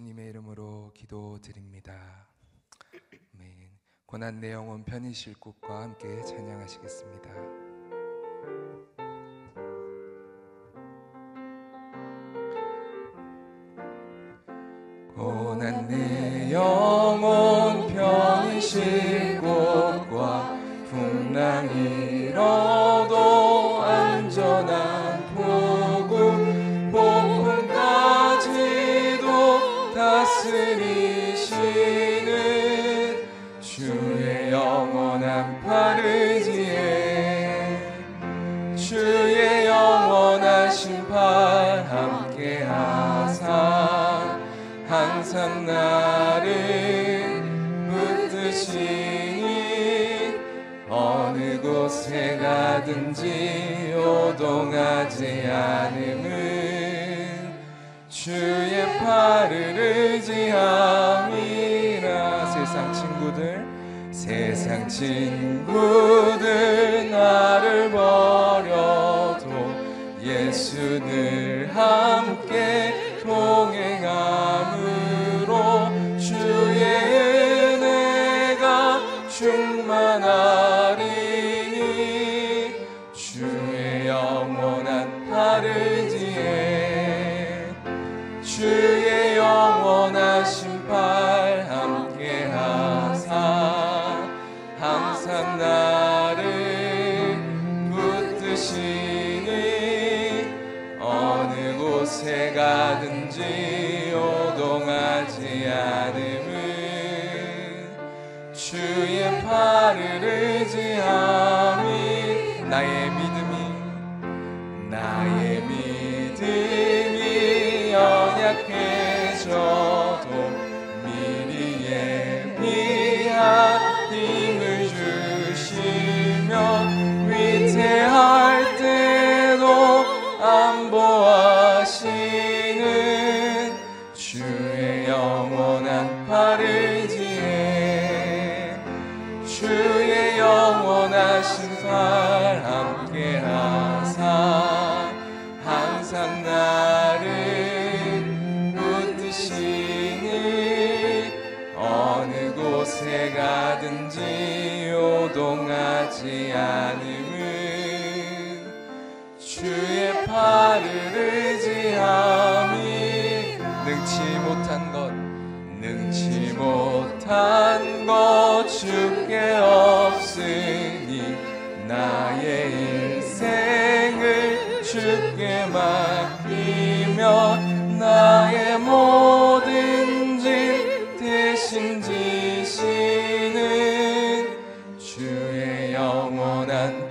예수님의 이름으로 기도드립니다. 아멘. 고난 내 영혼 편히 쉴 곳과 함께 찬양하시겠습니다. 고난 내 영혼 편히 쉴 곳과 풍랑이 일 나를 붙드시니 어느 곳에 가든지 요동하지 않음은 주의 팔을 의지함이라. 세상 친구들 세상 친구들 나를 버려도 예수 늘 함께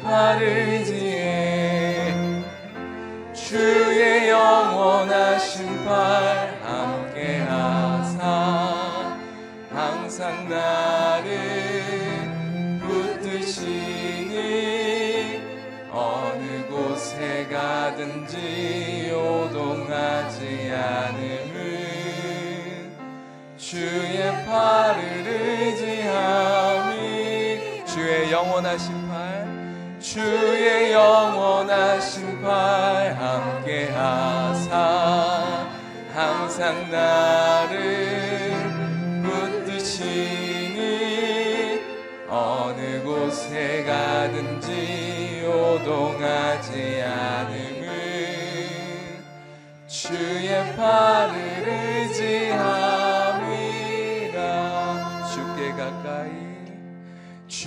파르지에 주의 영원한 심판 함께 하사. 항상 나를 붙드시니 어느 곳에 가든지 요동하지 않음은 주의 팔을 의지함이 주의 심판 주의 영원한 심판 함께 하사. 항상 나를 붙드시니 어느 곳에 가든지 요동하지 않음은 주의 팔을 의지함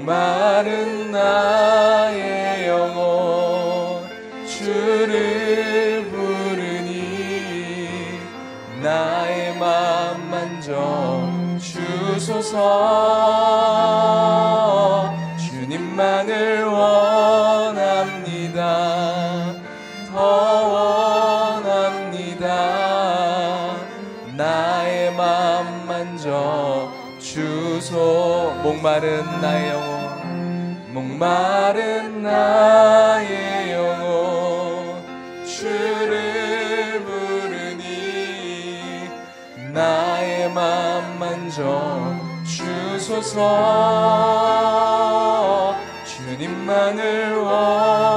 목마른 나의 영혼 주를 부르니 나의 맘 만져 주소서. 주님만을 원합니다. 더 원합니다. 나의 맘 만져 주소. 목마른 나의 영혼 목마른 나의 영혼 주를 부르니 나의 맘 만져 주소서. 주님만을 원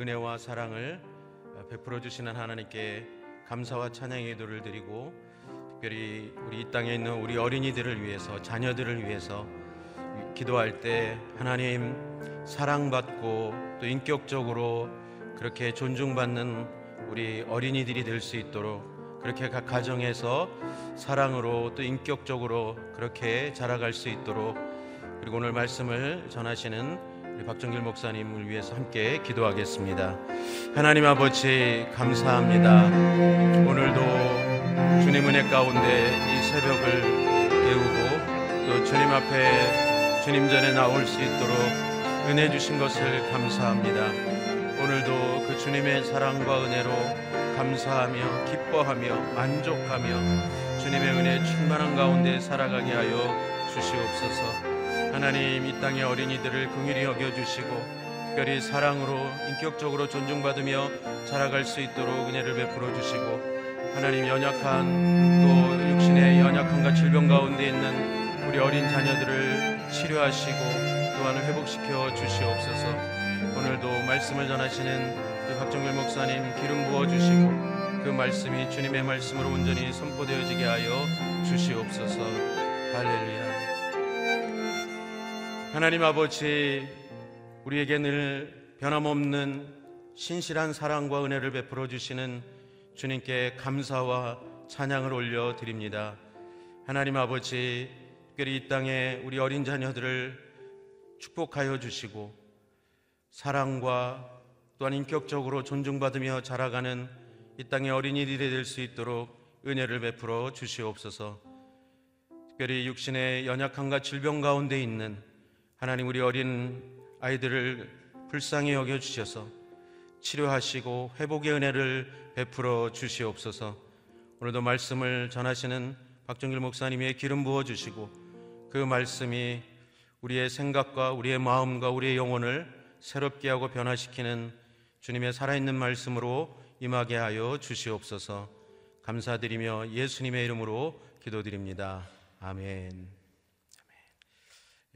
은혜와 사랑을 베풀어 주시는 하나님께 감사와 찬양의 기도를 드리고 특별히 우리 이 땅에 있는 우리 어린이들을 위해서 자녀들을 위해서 기도할 때 하나님 사랑받고 또 인격적으로 그렇게 존중받는 우리 어린이들이 될 수 있도록 그렇게 각 가정에서 사랑으로 또 인격적으로 그렇게 자라갈 수 있도록 그리고 오늘 말씀을 전하시는 박정길 목사님을 위해서 함께 기도하겠습니다. 하나님 아버지 감사합니다. 오늘도 주님 은혜 가운데 이 새벽을 깨우고 또 주님 앞에 주님 전에 나올 수 있도록 은혜 주신 것을 감사합니다. 오늘도 그 주님의 사랑과 은혜로 감사하며 기뻐하며 만족하며 주님의 은혜 충만한 가운데 살아가게 하여 주시옵소서. 하나님 이 땅의 어린이들을 긍휼히 여겨 주시고 특별히 사랑으로 인격적으로 존중받으며 자라갈 수 있도록 은혜를 베풀어 주시고 하나님 연약한 또 육신의 연약함과 질병 가운데 있는 우리 어린 자녀들을 치료하시고 또한 회복시켜 주시옵소서. 오늘도 말씀을 전하시는 그 박정길 목사님 기름 부어 주시고 그 말씀이 주님의 말씀으로 온전히 선포되어지게 하여 주시옵소서. 할렐루야. 하나님 아버지 우리에게 늘 변함없는 신실한 사랑과 은혜를 베풀어 주시는 주님께 감사와 찬양을 올려 드립니다. 하나님 아버지 특별히 이 땅에 우리 어린 자녀들을 축복하여 주시고 사랑과 또한 인격적으로 존중받으며 자라가는 이 땅의 어린이들이 될 수 있도록 은혜를 베풀어 주시옵소서. 특별히 육신의 연약함과 질병 가운데 있는 하나님 우리 어린 아이들을 불쌍히 여겨 주셔서 치료하시고 회복의 은혜를 베풀어 주시옵소서. 오늘도 말씀을 전하시는 박정길 목사님의 기름 부어 주시고 그 말씀이 우리의 생각과 우리의 마음과 우리의 영혼을 새롭게 하고 변화시키는 주님의 살아있는 말씀으로 임하게 하여 주시옵소서. 감사드리며 예수님의 이름으로 기도드립니다. 아멘.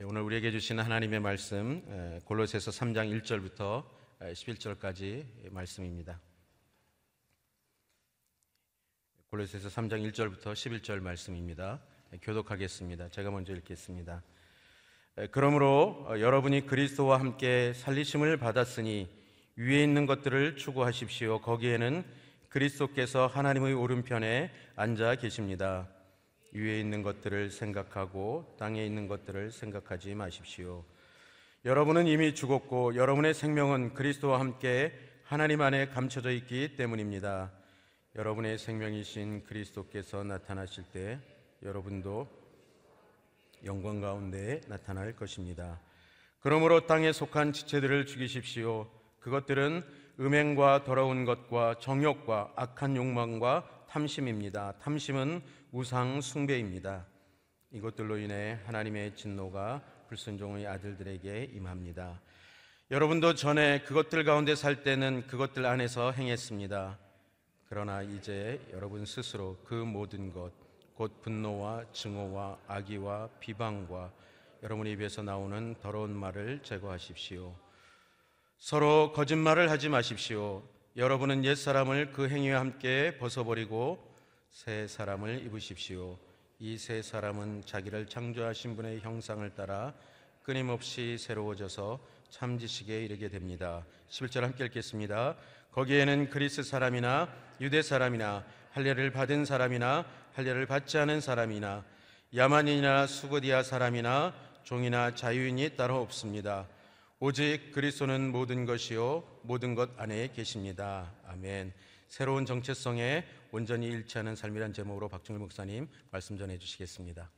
예, 오늘 우리에게 주시는 하나님의 말씀 에, 골로새서 3장 1절부터 11절까지 말씀입니다. 골로새서 3장 1절부터 11절 말씀입니다. 예, 교독하겠습니다. 제가 먼저 읽겠습니다. 에, 그러므로 어, 여러분이 그리스도와 함께 살리심을 받았으니 위에 있는 것들을 추구하십시오. 거기에는 그리스도께서 하나님의 오른편에 앉아 계십니다. 위에 있는 것들을 생각하고 땅에 있는 것들을 생각하지 마십시오. 여러분은 이미 죽었고 여러분의 생명은 그리스도와 함께 하나님 안에 감춰져 있기 때문입니다. 여러분의 생명이신 그리스도께서 나타나실 때 여러분도 영광 가운데 나타날 것입니다. 그러므로 땅에 속한 지체들을 죽이십시오. 그것들은 음행과 더러운 것과 정욕과 악한 욕망과 탐심입니다. 탐심은 우상 숭배입니다. 이것들로 인해 하나님의 진노가 불순종의 아들들에게 임합니다. 여러분도 전에 그것들 가운데 살 때는 그것들 안에서 행했습니다. 그러나 이제 여러분 스스로 그 모든 것, 곧 분노와 증오와 악의와 비방과 여러분 입에서 나오는 더러운 말을 제거하십시오. 서로 거짓말을 하지 마십시오. 여러분은 옛 사람을 그 행위와 함께 벗어버리고 새 사람을 입으십시오. 이 새 사람은 자기를 창조하신 분의 형상을 따라 끊임없이 새로워져서 참 지식에 이르게 됩니다. 11절 함께 읽겠습니다. 거기에는 그리스 사람이나 유대 사람이나 할례를 받은 사람이나 할례를 받지 않은 사람이나 야만인이나 수고디아 사람이나 종이나 자유인이 따로 없습니다. 오직 그리스도는 모든 것이요 모든 것 안에 계십니다. 아멘. 새로운 정체성에 온전히 일치하는 삶이란 제목으로 박정일 목사님 말씀 전해 주시겠습니다.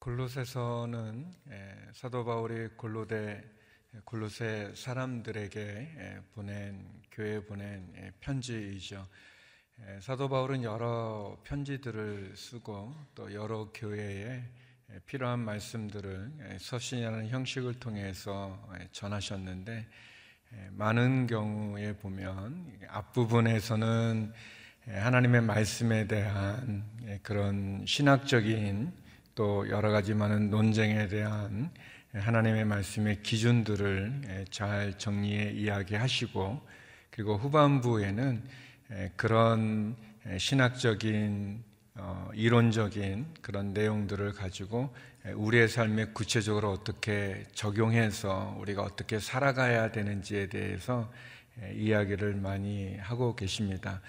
골로새서는 예, 사도 바울이 골로대 골로새 사람들에게 예, 보낸 교회에 보낸 예, 편지이죠. 사도 바울은 여러 편지들을 쓰고 또 여러 교회에 필요한 말씀들을 서신이라는 형식을 통해서 전하셨는데 많은 경우에 보면 앞부분에서는 하나님의 말씀에 대한 그런 신학적인 또 여러 가지 많은 논쟁에 대한 하나님의 말씀의 기준들을 잘 정리해 이야기하시고 그리고 후반부에는 그런 신학적인 어, 이론적인 그런 내용들을 가지고 우리의 삶에 구체적으로 어떻게 적용해서 우리가 어떻게 살아가야 되는지에 대해서 이야기를 많이 하고 계십니다.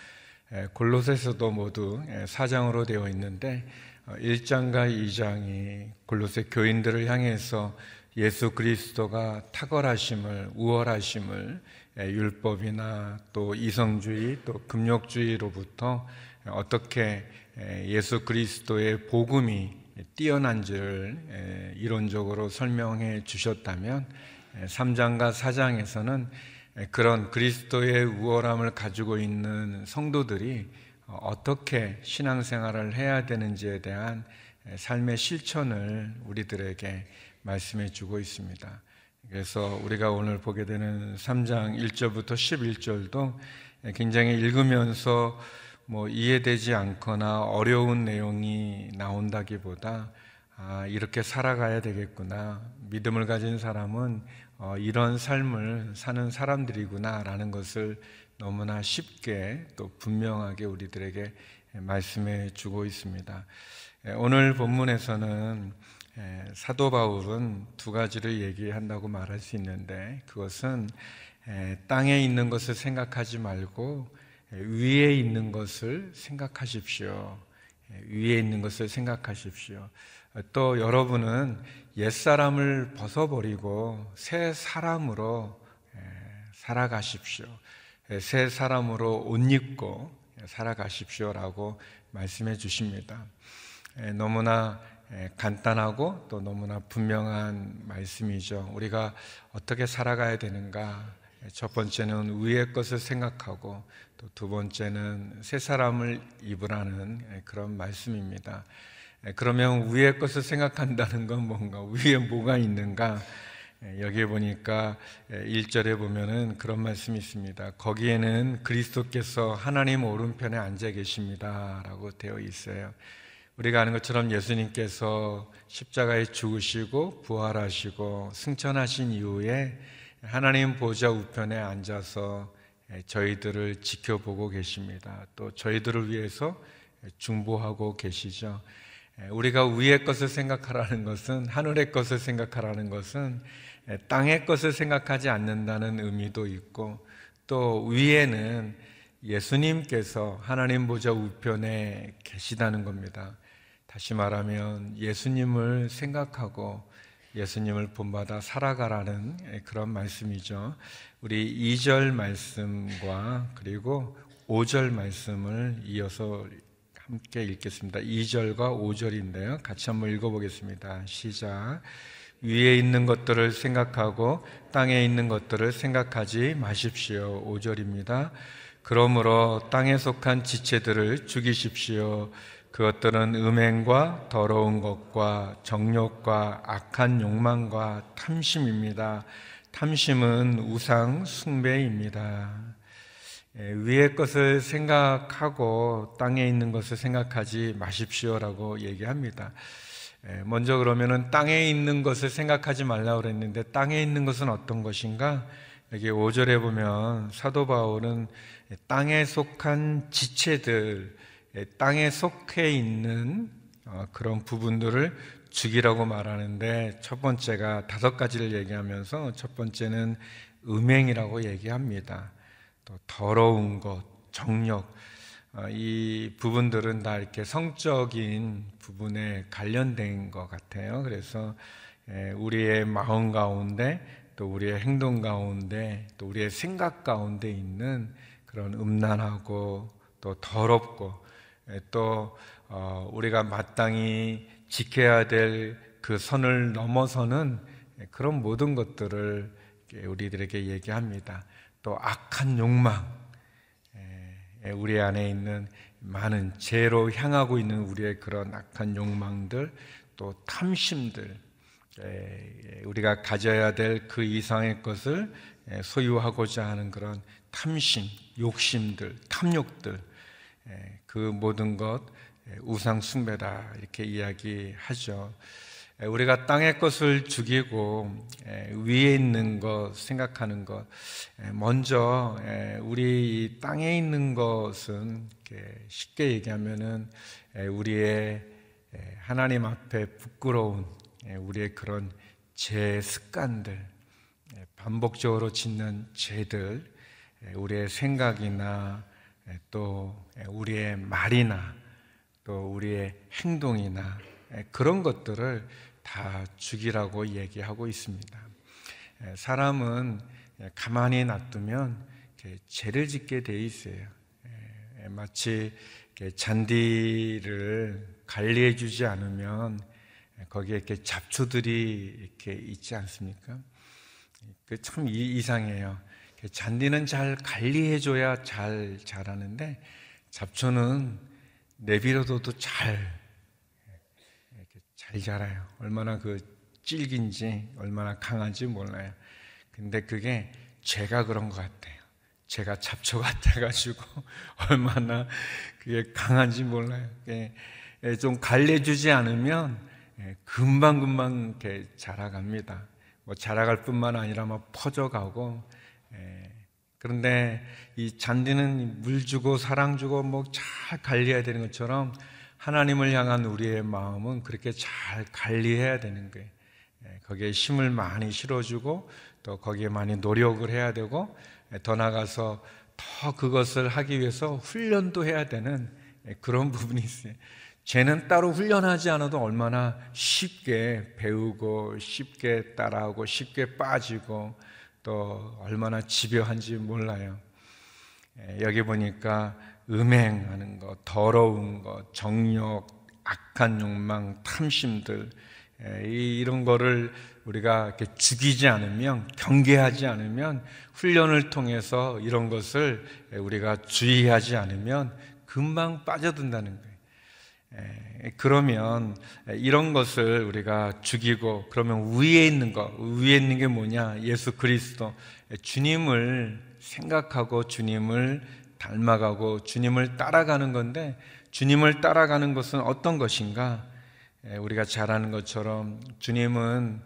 골로새서도 모두 사장으로 되어 있는데 1장과 어, 2장이 골로새 교인들을 향해서 예수 그리스도가 탁월하심을 우월하심을 율법이나 또 이성주의 또 금욕주의로부터 어떻게 예수 그리스도의 복음이 뛰어난지를 이론적으로 설명해 주셨다면 3장과 4장에서는 그런 그리스도의 우월함을 가지고 있는 성도들이 어떻게 신앙생활을 해야 되는지에 대한 삶의 실천을 우리들에게 말씀해 주고 있습니다. 그래서 우리가 오늘 보게 되는 3장 1절부터 11절도 굉장히 읽으면서 뭐 이해되지 않거나 어려운 내용이 나온다기보다 아, 이렇게 살아가야 되겠구나. 믿음을 가진 사람은 어, 이런 삶을 사는 사람들이구나라는 것을 너무나 쉽게 또 분명하게 우리들에게 말씀해 주고 있습니다. 오늘 본문에서는 사도 바울은 두 가지를 얘기한다고 말할 수 있는데 그것은 땅에 있는 것을 생각하지 말고 위에 있는 것을 생각하십시오. 위에 있는 것을 생각하십시오. 또 여러분은 옛사람을 벗어버리고 새 사람으로 살아가십시오. 새 사람으로 옷 입고 살아가십시오라고 말씀해 주십니다. 너무나 간단하고 또 너무나 분명한 말씀이죠. 우리가 어떻게 살아가야 되는가? 첫 번째는 위의 것을 생각하고 또 두 번째는 새 사람을 입으라는 그런 말씀입니다. 그러면 위의 것을 생각한다는 건 뭔가 위에 뭐가 있는가? 예, 여기에 보니까 1절에 예, 보면은 그런 말씀이 있습니다. 거기에는 그리스도께서 하나님 오른편에 앉아 계십니다. 라고 되어 있어요. 우리가 아는 것처럼 예수님께서 십자가에 죽으시고 부활하시고 승천하신 이후에 하나님 보좌 우편에 앉아서 예, 저희들을 지켜보고 계십니다. 또 저희들을 위해서 중보하고 계시죠. 우리가 위의 것을 생각하라는 것은 하늘의 것을 생각하라는 것은 땅의 것을 생각하지 않는다는 의미도 있고 또 위에는 예수님께서 하나님 보좌 우편에 계시다는 겁니다. 다시 말하면 예수님을 생각하고 예수님을 본받아 살아가라는 그런 말씀이죠. 우리 2절 말씀과 그리고 5절 말씀을 이어서 함께 읽겠습니다. 2절과 5절인데요. 같이 한번 읽어보겠습니다. 시작. 위에 있는 것들을 생각하고 땅에 있는 것들을 생각하지 마십시오. 5절입니다. 그러므로 땅에 속한 지체들을 죽이십시오. 그것들은 음행과 더러운 것과 정욕과 악한 욕망과 탐심입니다. 탐심은 우상 숭배입니다. 예, 위의 것을 생각하고 땅에 있는 것을 생각하지 마십시오라고 얘기합니다. 예, 먼저 그러면은 땅에 있는 것을 생각하지 말라고 그랬는데 땅에 있는 것은 어떤 것인가? 여기 5절에 보면 사도 바울은 땅에 속한 지체들, 예, 땅에 속해 있는 어, 그런 부분들을 죽이라고 말하는데 첫 번째가 다섯 가지를 얘기하면서 첫 번째는 음행이라고 얘기합니다. 또 더러운 것, 정력, 어, 이 부분들은 다 이렇게 성적인 부분에 관련된 것 같아요. 그래서 예, 우리의 마음 가운데 또 우리의 행동 가운데 또 우리의 생각 가운데 있는 그런 음란하고 또 더럽고 예, 또 어, 우리가 마땅히 지켜야 될 그 선을 넘어서는 그런 모든 것들을 우리들에게 얘기합니다. 또 악한 욕망, 우리 안에 있는 많은 죄로 향하고 있는 우리의 그런 악한 욕망들, 또 탐심들, 우리가 가져야 될 그 이상의 것을 소유하고자 하는 그런 탐심, 욕심들, 탐욕들, 그 모든 것 우상 숭배다 이렇게 이야기하죠. 우리가 땅의 것을 죽이고 위에 있는 것 생각하는 것 먼저 우리 땅에 있는 것은 쉽게 얘기하면은 우리의 하나님 앞에 부끄러운 우리의 그런 제 습관들 반복적으로 짓는 죄들 우리의 생각이나 또 우리의 말이나 또 우리의 행동이나 그런 것들을 다 죽이라고 얘기하고 있습니다. 사람은 가만히 놔두면 죄를 짓게 돼 있어요. 마치 잔디를 관리해 주지 않으면 거기에 이렇게 잡초들이 이렇게 있지 않습니까? 그 참 이상해요. 잔디는 잘 관리해 줘야 잘 자라는데 잡초는 내비로도 잘, 잘 자라요. 얼마나 그 질긴지, 얼마나 강한지 몰라요. 근데 그게 제가 그런 것 같아요. 제가 잡초 같아가지고 얼마나 그게 강한지 몰라요. 좀 관리해주지 않으면 금방금방 이렇게 자라갑니다. 뭐 자라갈 뿐만 아니라 막 퍼져가고 그런데 이 잔디는 물 주고 사랑 주고 뭐 잘 관리해야 되는 것처럼 하나님을 향한 우리의 마음은 그렇게 잘 관리해야 되는 거예요. 예, 거기에 힘을 많이 실어주고 또 거기에 많이 노력을 해야 되고 예, 더 나가서 더 그것을 하기 위해서 훈련도 해야 되는 예, 그런 부분이 있어요. 쟤는 따로 훈련하지 않아도 얼마나 쉽게 배우고 쉽게 따라하고 쉽게 빠지고 또 얼마나 집요한지 몰라요. 예, 여기 보니까 음행하는 것, 더러운 것, 정욕, 악한 욕망, 탐심들 예, 이런 거를 우리가 이렇게 죽이지 않으면 경계하지 않으면 훈련을 통해서 이런 것을 우리가 주의하지 않으면 금방 빠져든다는 거예요. 예, 그러면 이런 것을 우리가 죽이고 그러면 위에 있는 것, 위에 있는 게 뭐냐? 예수 그리스도 주님을 생각하고 주님을 닮아가고 주님을 따라가는 건데 주님을 따라가는 것은 어떤 것인가? 우리가 잘 아는 것처럼 주님은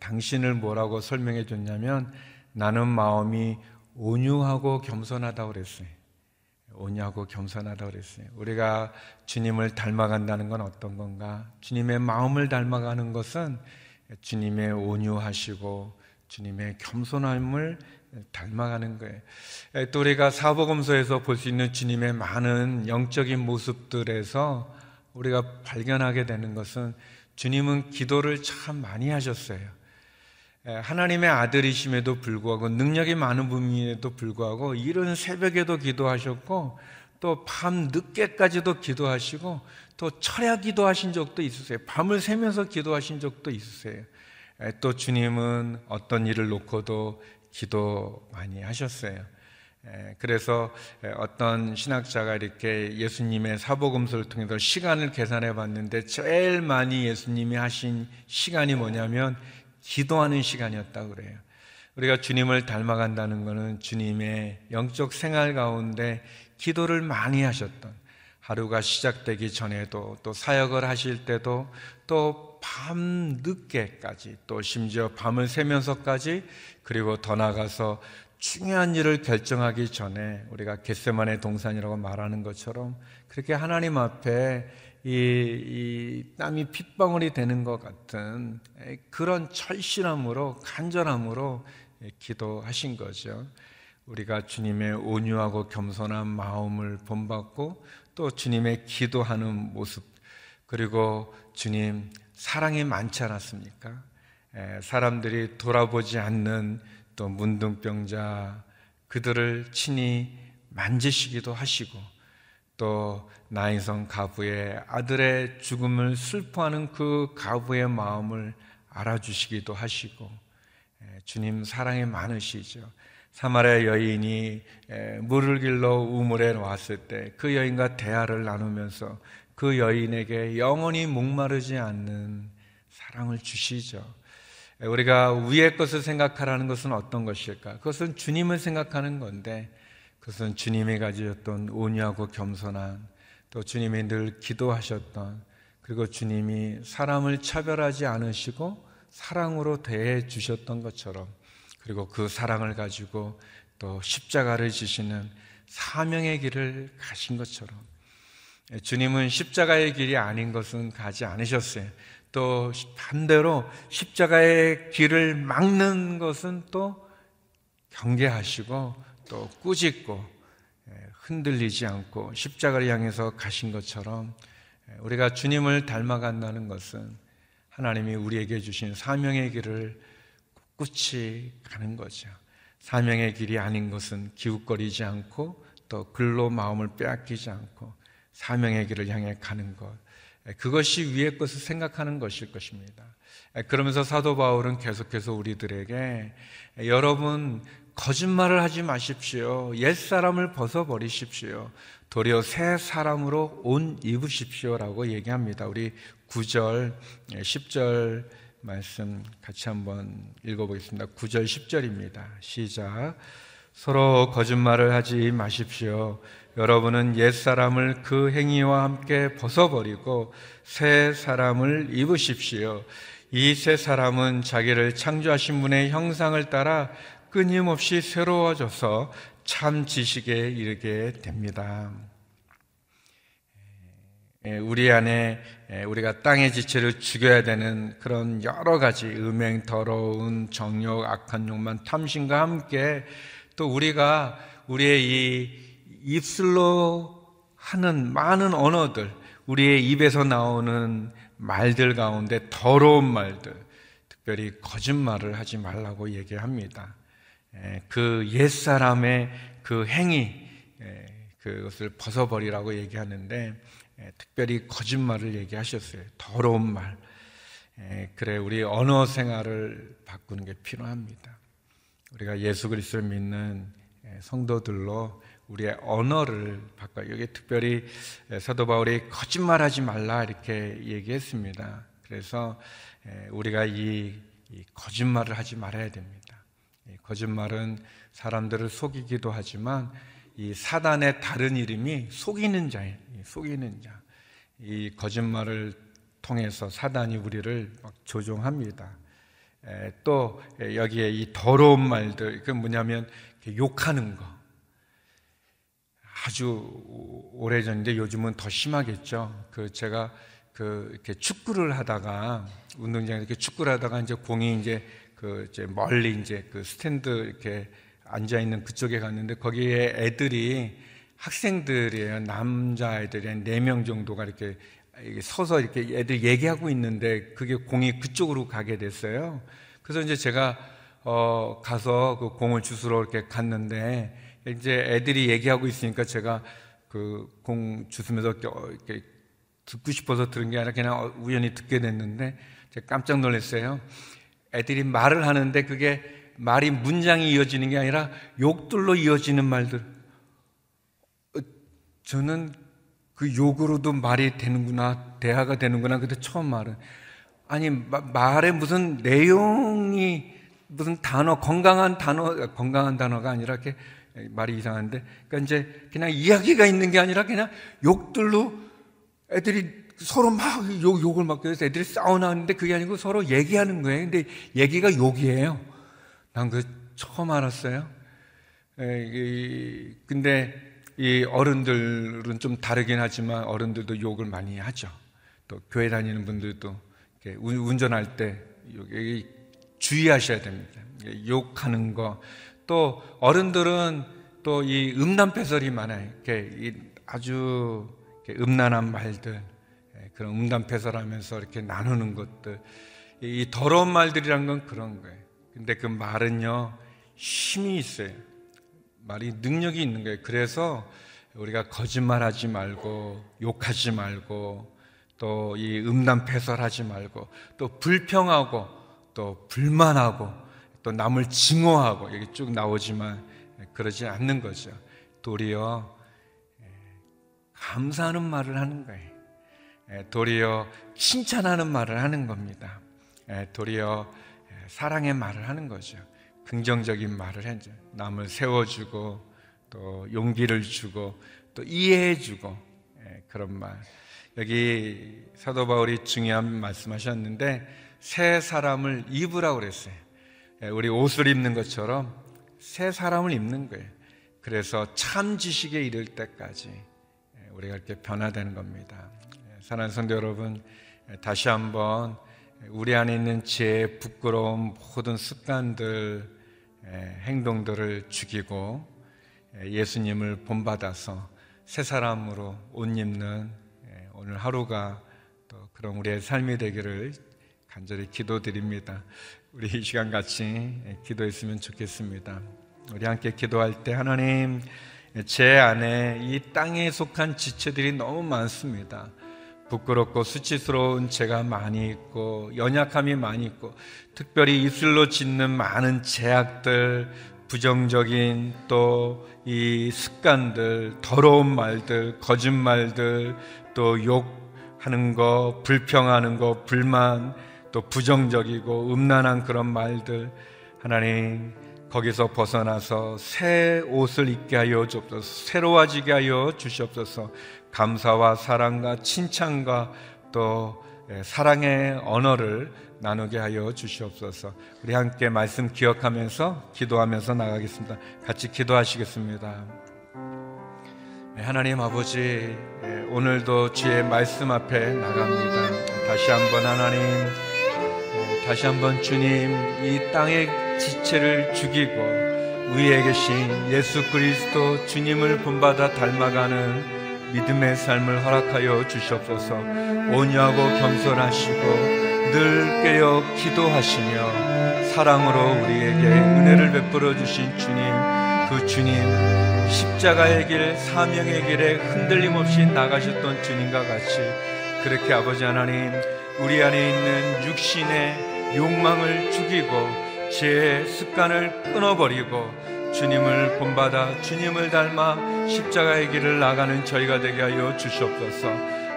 당신을 뭐라고 설명해 줬냐면 나는 마음이 온유하고 겸손하다고 그랬어요. 오냐고 겸손하다고 그랬어요. 우리가 주님을 닮아간다는 건 어떤 건가? 주님의 마음을 닮아가는 것은 주님의 온유하시고 주님의 겸손함을 닮아가는 거예요. 또 우리가 사복음서에서 볼 수 있는 주님의 많은 영적인 모습들에서 우리가 발견하게 되는 것은 주님은 기도를 참 많이 하셨어요. 하나님의 아들이심에도 불구하고 능력이 많은 분임에도 불구하고 이른 새벽에도 기도하셨고 또 밤 늦게까지도 기도하시고 또 철야 기도하신 적도 있으세요. 밤을 새면서 기도하신 적도 있으세요. 또 주님은 어떤 일을 놓고도 기도 많이 하셨어요. 그래서 어떤 신학자가 이렇게 예수님의 사복음서를 통해서 시간을 계산해 봤는데 제일 많이 예수님이 하신 시간이 뭐냐면 기도하는 시간이었다고 그래요. 우리가 주님을 닮아간다는 것은 주님의 영적 생활 가운데 기도를 많이 하셨던 하루가 시작되기 전에도 또 사역을 하실 때도 또 밤 늦게까지 또 심지어 밤을 새면서까지 그리고 더 나가서 중요한 일을 결정하기 전에 우리가 겟세만의 동산이라고 말하는 것처럼 그렇게 하나님 앞에 이, 이 땀이 핏방울이 되는 것 같은 그런 철실함으로 간절함으로 기도하신 거죠. 우리가 주님의 온유하고 겸손한 마음을 본받고 또 주님의 기도하는 모습 그리고 주님 사랑이 많지 않았습니까? 사람들이 돌아보지 않는 또 문둥병자 그들을 친히 만지시기도 하시고 또 나인성 가부의 아들의 죽음을 슬퍼하는 그 가부의 마음을 알아주시기도 하시고 주님 사랑이 많으시죠. 사마리아 여인이 물을 길러 우물에 왔을 때 그 여인과 대화를 나누면서 그 여인에게 영원히 목마르지 않는 사랑을 주시죠. 우리가 위의 것을 생각하라는 것은 어떤 것일까? 그것은 주님을 생각하는 건데 그것은 주님이 가지셨던 온유하고 겸손한 또 주님이 늘 기도하셨던 그리고 주님이 사람을 차별하지 않으시고 사랑으로 대해 주셨던 것처럼 그리고 그 사랑을 가지고 또 십자가를 지시는 사명의 길을 가신 것처럼 주님은 십자가의 길이 아닌 것은 가지 않으셨어요. 또 반대로 십자가의 길을 막는 것은 또 경계하시고 또 꾸짖고 흔들리지 않고 십자가를 향해서 가신 것처럼 우리가 주님을 닮아간다는 것은 하나님이 우리에게 주신 사명의 길을 꿋꿋이 가는 거죠. 사명의 길이 아닌 것은 기웃거리지 않고 또 글로 마음을 빼앗기지 않고 사명의 길을 향해 가는 것. 그것이 위의 것을 생각하는 것일 것입니다. 그러면서 사도 바울은 계속해서 우리들에게 여러분 거짓말을 하지 마십시오. 옛 사람을 벗어버리십시오. 도리어 새 사람으로 옷 입으십시오라고 얘기합니다. 우리 9절, 10절 말씀 같이 한번 읽어보겠습니다. 9절, 10절입니다. 시작. 서로 거짓말을 하지 마십시오. 여러분은 옛 사람을 그 행위와 함께 벗어버리고 새 사람을 입으십시오. 이 새 사람은 자기를 창조하신 분의 형상을 따라 끊임없이 새로워져서 참 지식에 이르게 됩니다. 예, 우리 안에 예, 우리가 땅의 지체를 죽여야 되는 그런 여러 가지 음행, 더러운 정욕, 악한 욕만 탐심과 함께 또 우리가 우리의 이 입술로 하는 많은 언어들, 우리의 입에서 나오는 말들 가운데 더러운 말들, 특별히 거짓말을 하지 말라고 얘기합니다. 예, 그 옛사람의 그 행위, 그것을 벗어버리라고 얘기하는데 예, 특별히 거짓말을 얘기하셨어요. 더러운 말. 예, 그래 우리 언어 생활을 바꾸는 게 필요합니다. 우리가 예수 그리스도를 믿는 예, 성도들로 우리의 언어를 바꿔. 여기 특별히 사도 바울이 거짓말하지 말라 이렇게 얘기했습니다. 그래서 우리가 이, 거짓말을 하지 말아야 됩니다. 거짓말은 사람들을 속이기도 하지만 이 사단의 다른 이름이 속이는 자예요. 속이는 자. 이 거짓말을 통해서 사단이 우리를 막 조종합니다. 에, 또 여기에 이 더러운 말들, 그 뭐냐면 욕하는 거. 아주 오래전인데 요즘은 더 심하겠죠. 그 제가 그 이렇게 축구를 하다가 운동장에 이렇게 축구를 하다가 이제 공이 이제 그 이제 멀리 이제 그 스탠드 이렇게 앉아 있는 그쪽에 갔는데 거기에 애들이 학생들이에요. 남자애들이 네명 정도가 이렇게 서서 이렇게 애들 얘기하고 있는데 그게 공이 그쪽으로 가게 됐어요. 그래서 이제 제가 어 가서 그 공을 주스러 이렇게 갔는데 이제 애들이 얘기하고 있으니까 제가 그 공 주스면서 이렇게 듣고 싶어서 들은 게 아니라 그냥 우연히 듣게 됐는데 제가 깜짝 놀랐어요. 애들이 말을 하는데 그게 말이 문장이 이어지는 게 아니라 욕들로 이어지는 말들. 어, 저는 그 욕으로도 말이 되는구나, 대화가 되는구나. 그때 처음 말은. 아니, 마, 말에 무슨 내용이 무슨 단어 건강한 단어 건강한 단어가 아니라 이렇게 말이 이상한데 그러니까 이제 그냥 이야기가 있는 게 아니라 그냥 욕들로 애들이 서로 막 욕, 욕을 막 그래서 애들이 싸워나는데 그게 아니고 서로 얘기하는 거예요. 근데 얘기가 욕이에요. 난 그 처음 알았어요. 에, 이, 근데 이 어른들은 좀 다르긴 하지만 어른들도 욕을 많이 하죠. 또 교회 다니는 분들도 운전할 때 주의하셔야 됩니다. 욕하는 거. 또 어른들은 또 이 음란패설이 많아요. 이렇게 이 아주 음란한 말들, 예, 그런 음란패설하면서 이렇게 나누는 것들. 이 더러운 말들이란 건 그런 거예요. 근데 그 말은요 힘이 있어요. 말이 능력이 있는 거예요. 그래서 우리가 거짓말하지 말고 욕하지 말고 또 이 음란 패설하지 말고 또 불평하고 또 불만하고 또 남을 증오하고 여기 쭉 나오지만 그러지 않는 거죠. 도리어 감사하는 말을 하는 거예요. 도리어 칭찬하는 말을 하는 겁니다. 도리어 사랑의 말을 하는 거죠. 긍정적인 말을 해줘. 남을 세워주고 또 용기를 주고 또 이해해주고 그런 말. 여기 사도 바울이 중요한 말씀하셨는데 새 사람을 입으라고 그랬어요. 우리 옷을 입는 것처럼 새 사람을 입는 거예요. 그래서 참 지식에 이를 때까지 우리가 이렇게 변화되는 겁니다. 사랑하는 성도 여러분, 다시 한번 우리 안에 있는 제 부끄러운 모든 습관들, 행동들을 죽이고 예수님을 본받아서 새 사람으로 옷 입는 오늘 하루가 또 그런 우리의 삶이 되기를 간절히 기도드립니다. 우리 이 시간 같이 기도했으면 좋겠습니다. 우리 함께 기도할 때 하나님 제 안에 이 땅에 속한 지체들이 너무 많습니다. 부끄럽고 수치스러운 죄가 많이 있고 연약함이 많이 있고 특별히 입술로 짓는 많은 제약들 부정적인 또 이 습관들 더러운 말들 거짓말들 또 욕하는 거 불평하는 거 불만 또 부정적이고 음란한 그런 말들. 하나님 거기서 벗어나서 새 옷을 입게 하여 주옵소서 새로워지게 하여 주시옵소서 감사와 사랑과 칭찬과 또 사랑의 언어를 나누게 하여 주시옵소서. 우리 함께 말씀 기억하면서 기도하면서 나가겠습니다. 같이 기도하시겠습니다. 하나님 아버지 오늘도 주의 말씀 앞에 나갑니다. 다시 한번 하나님 다시 한번 주님 이 땅의 지체를 죽이고 위에 계신 예수 그리스도 주님을 본받아 닮아가는 믿음의 삶을 허락하여 주시옵소서. 온유하고 겸손하시고 늘 깨어 기도하시며 사랑으로 우리에게 은혜를 베풀어 주신 주님 그 주님 십자가의 길 사명의 길에 흔들림 없이 나가셨던 주님과 같이 그렇게 아버지 하나님 우리 안에 있는 육신의 욕망을 죽이고 제 습관을 끊어버리고 주님을 본받아 주님을 닮아 십자가의 길을 나가는 저희가 되게 하여 주시옵소서.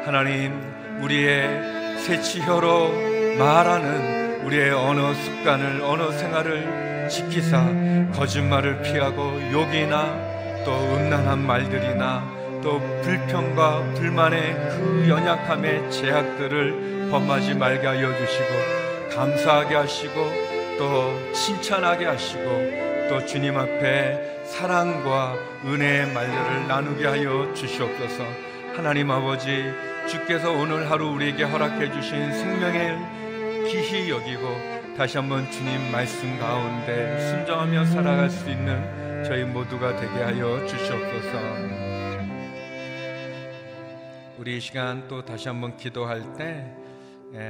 하나님 우리의 새치혀로 말하는 우리의 언어 습관을 언어 생활을 지키사 거짓말을 피하고 욕이나 또 음란한 말들이나 또 불평과 불만의 그 연약함의 제약들을 범하지 말게 하여 주시고 감사하게 하시고 또 칭찬하게 하시고 또 주님 앞에 사랑과 은혜의 말들을 나누게 하여 주시옵소서. 하나님 아버지 주께서 오늘 하루 우리에게 허락해 주신 생명을 기히 여기고 다시 한번 주님 말씀 가운데 순종하며 살아갈 수 있는 저희 모두가 되게 하여 주시옵소서. 우리 이 시간 또 다시 한번 기도할 때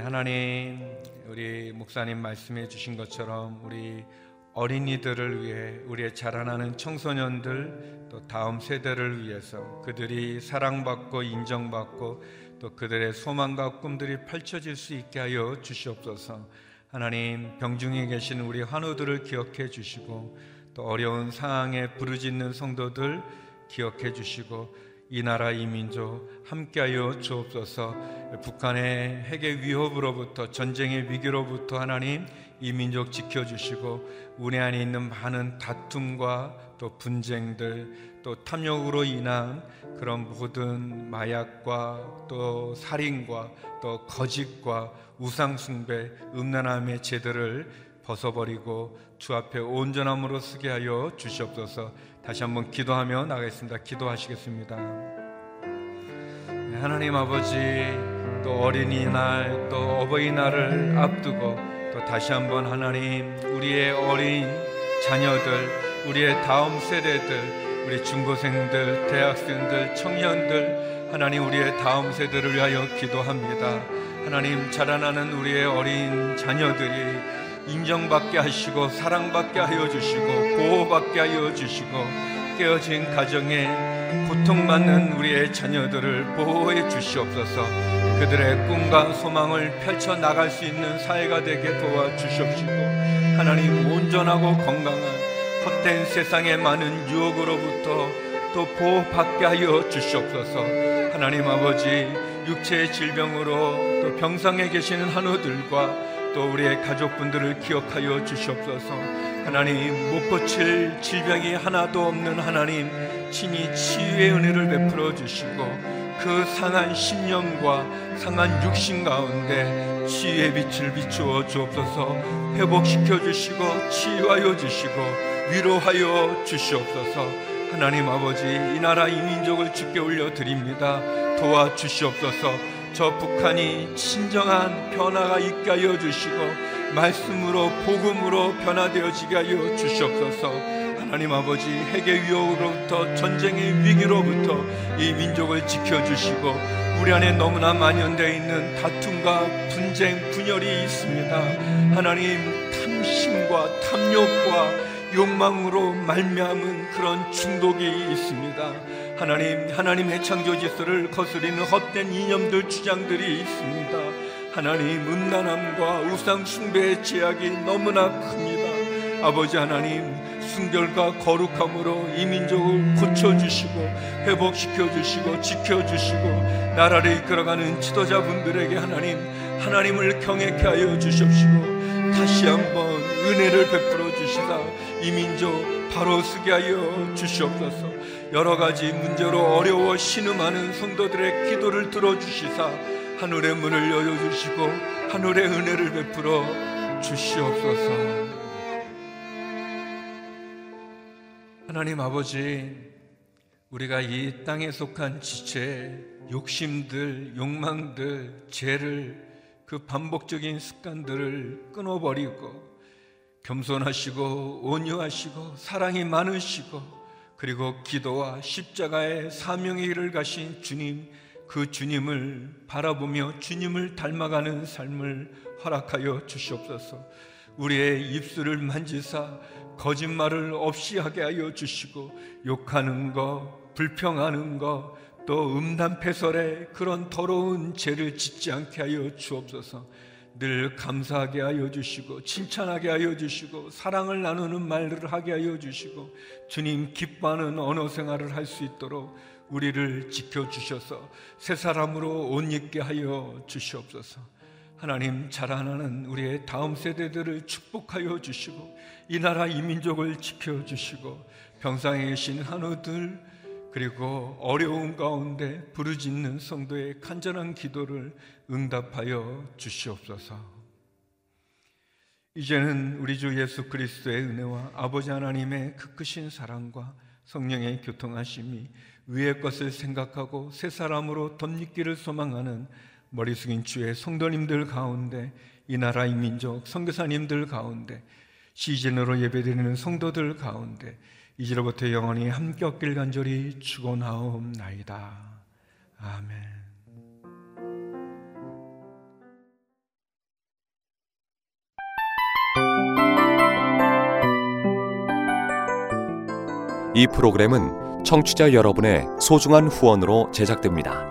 하나님 우리 목사님 말씀해 주신 것처럼 우리 어린이들을 위해 우리의 자라나는 청소년들 또 다음 세대를 위해서 그들이 사랑받고 인정받고 또 그들의 소망과 꿈들이 펼쳐질 수 있게 하여 주시옵소서. 하나님 병중에 계신 우리 환우들을 기억해 주시고 또 어려운 상황에 부르짖는 성도들 기억해 주시고 이 나라 이 민족 함께하여 주옵소서 북한의 핵의 위협으로부터 전쟁의 위기로부터 하나님 이 민족 지켜주시고 우리 안에 있는 많은 다툼과 또 분쟁들 또 탐욕으로 인한 그런 모든 마약과 또 살인과 또 거짓과 우상숭배 음란함의 죄들을 벗어버리고 주 앞에 온전함으로 쓰게 하여 주시옵소서. 다시 한번 기도하며 나가겠습니다. 기도하시겠습니다. 하나님 아버지 또 어린이날 또 어버이날을 앞두고 또 다시 한번 하나님 우리의 어린 자녀들 우리의 다음 세대들 우리 중고생들 대학생들 청년들 하나님 우리의 다음 세대를 위하여 기도합니다. 하나님 자라나는 우리의 어린 자녀들이 인정받게 하시고 사랑받게 하여 주시고 보호받게 하여 주시고 깨어진 가정에 고통받는 우리의 자녀들을 보호해 주시옵소서 그들의 꿈과 소망을 펼쳐 나갈 수 있는 사회가 되게 도와 주시옵시고 하나님 온전하고 건강한 헛된 세상의 많은 유혹으로부터 또 보호받게 하여 주시옵소서. 하나님 아버지 육체의 질병으로 또 병상에 계시는 한우들과 또 우리의 가족분들을 기억하여 주시옵소서. 하나님 못 고칠 질병이 하나도 없는 하나님 친히 치유의 은혜를 베풀어 주시고 그 상한 신념과 상한 육신 가운데 치유의 빛을 비추어 주옵소서. 회복시켜 주시고 치유하여 주시고 위로하여 주시옵소서. 하나님 아버지 이 나라 이 민족을 주께 올려 드립니다. 도와주시옵소서. 저 북한이 진정한 변화가 있게 하여 주시고 말씀으로 복음으로 변화되어지게 하여 주시옵소서 하나님 아버지 핵의 위협으로부터 전쟁의 위기로부터 이 민족을 지켜주시고 우리 안에 너무나 만연되어 있는 다툼과 분쟁 분열이 있습니다 하나님 탐심과 탐욕과 욕망으로 말미암은 그런 중독이 있습니다. 하나님, 하나님의 창조 질서를 거스리는 헛된 이념들 주장들이 있습니다. 하나님, 음란함과 우상 숭배의 제약이 너무나 큽니다. 아버지 하나님, 순결과 거룩함으로 이 민족을 고쳐주시고 회복시켜주시고 지켜주시고 나라를 이끌어가는 지도자분들에게 하나님 하나님을 경외케 하여 주십시오. 다시 한번 은혜를 베풀어 주시다 이 민족 바로 쓰게 하여 주시옵소서. 여러 가지 문제로 어려워 신음하는 성도들의 기도를 들어주시사 하늘의 문을 열어주시고 하늘의 은혜를 베풀어 주시옵소서 하나님 아버지 우리가 이 땅에 속한 지체 욕심들 욕망들 죄를 그 반복적인 습관들을 끊어버리고 겸손하시고 온유하시고 사랑이 많으시고 그리고 기도와 십자가의 사명의 길을 가신 주님 그 주님을 바라보며 주님을 닮아가는 삶을 허락하여 주시옵소서. 우리의 입술을 만지사 거짓말을 없이 하게 하여 주시고 욕하는 거 불평하는 거또 음담패설의 그런 더러운 죄를 짓지 않게 하여 주옵소서 늘 감사하게 하여 주시고 칭찬하게 하여 주시고 사랑을 나누는 말들을 하게 하여 주시고 주님 기뻐하는 언어 생활을 할 수 있도록 우리를 지켜 주셔서 새 사람으로 옷 입게 하여 주시옵소서. 하나님 자라나는 우리의 다음 세대들을 축복하여 주시고 이 나라 이 민족을 지켜 주시고 병상에 계신 한우들 그리고 어려운 가운데 부르짖는 성도의 간절한 기도를 응답하여 주시옵소서. 이제는 우리 주 예수 그리스도의 은혜와 아버지 하나님의 그 크신 사랑과 성령의 교통하심이 위의 것을 생각하고 새 사람으로 덧입기를 소망하는 머리 숙인 주의 성도님들 가운데 이 나라 이 민족 선교사님들 가운데 시즌으로 예배드리는 성도들 가운데 이제로부터 영원히 함께 얻길 간절히 축원하옵나이다. 아멘. 이 프로그램은 청취자 여러분의 소중한 후원으로 제작됩니다.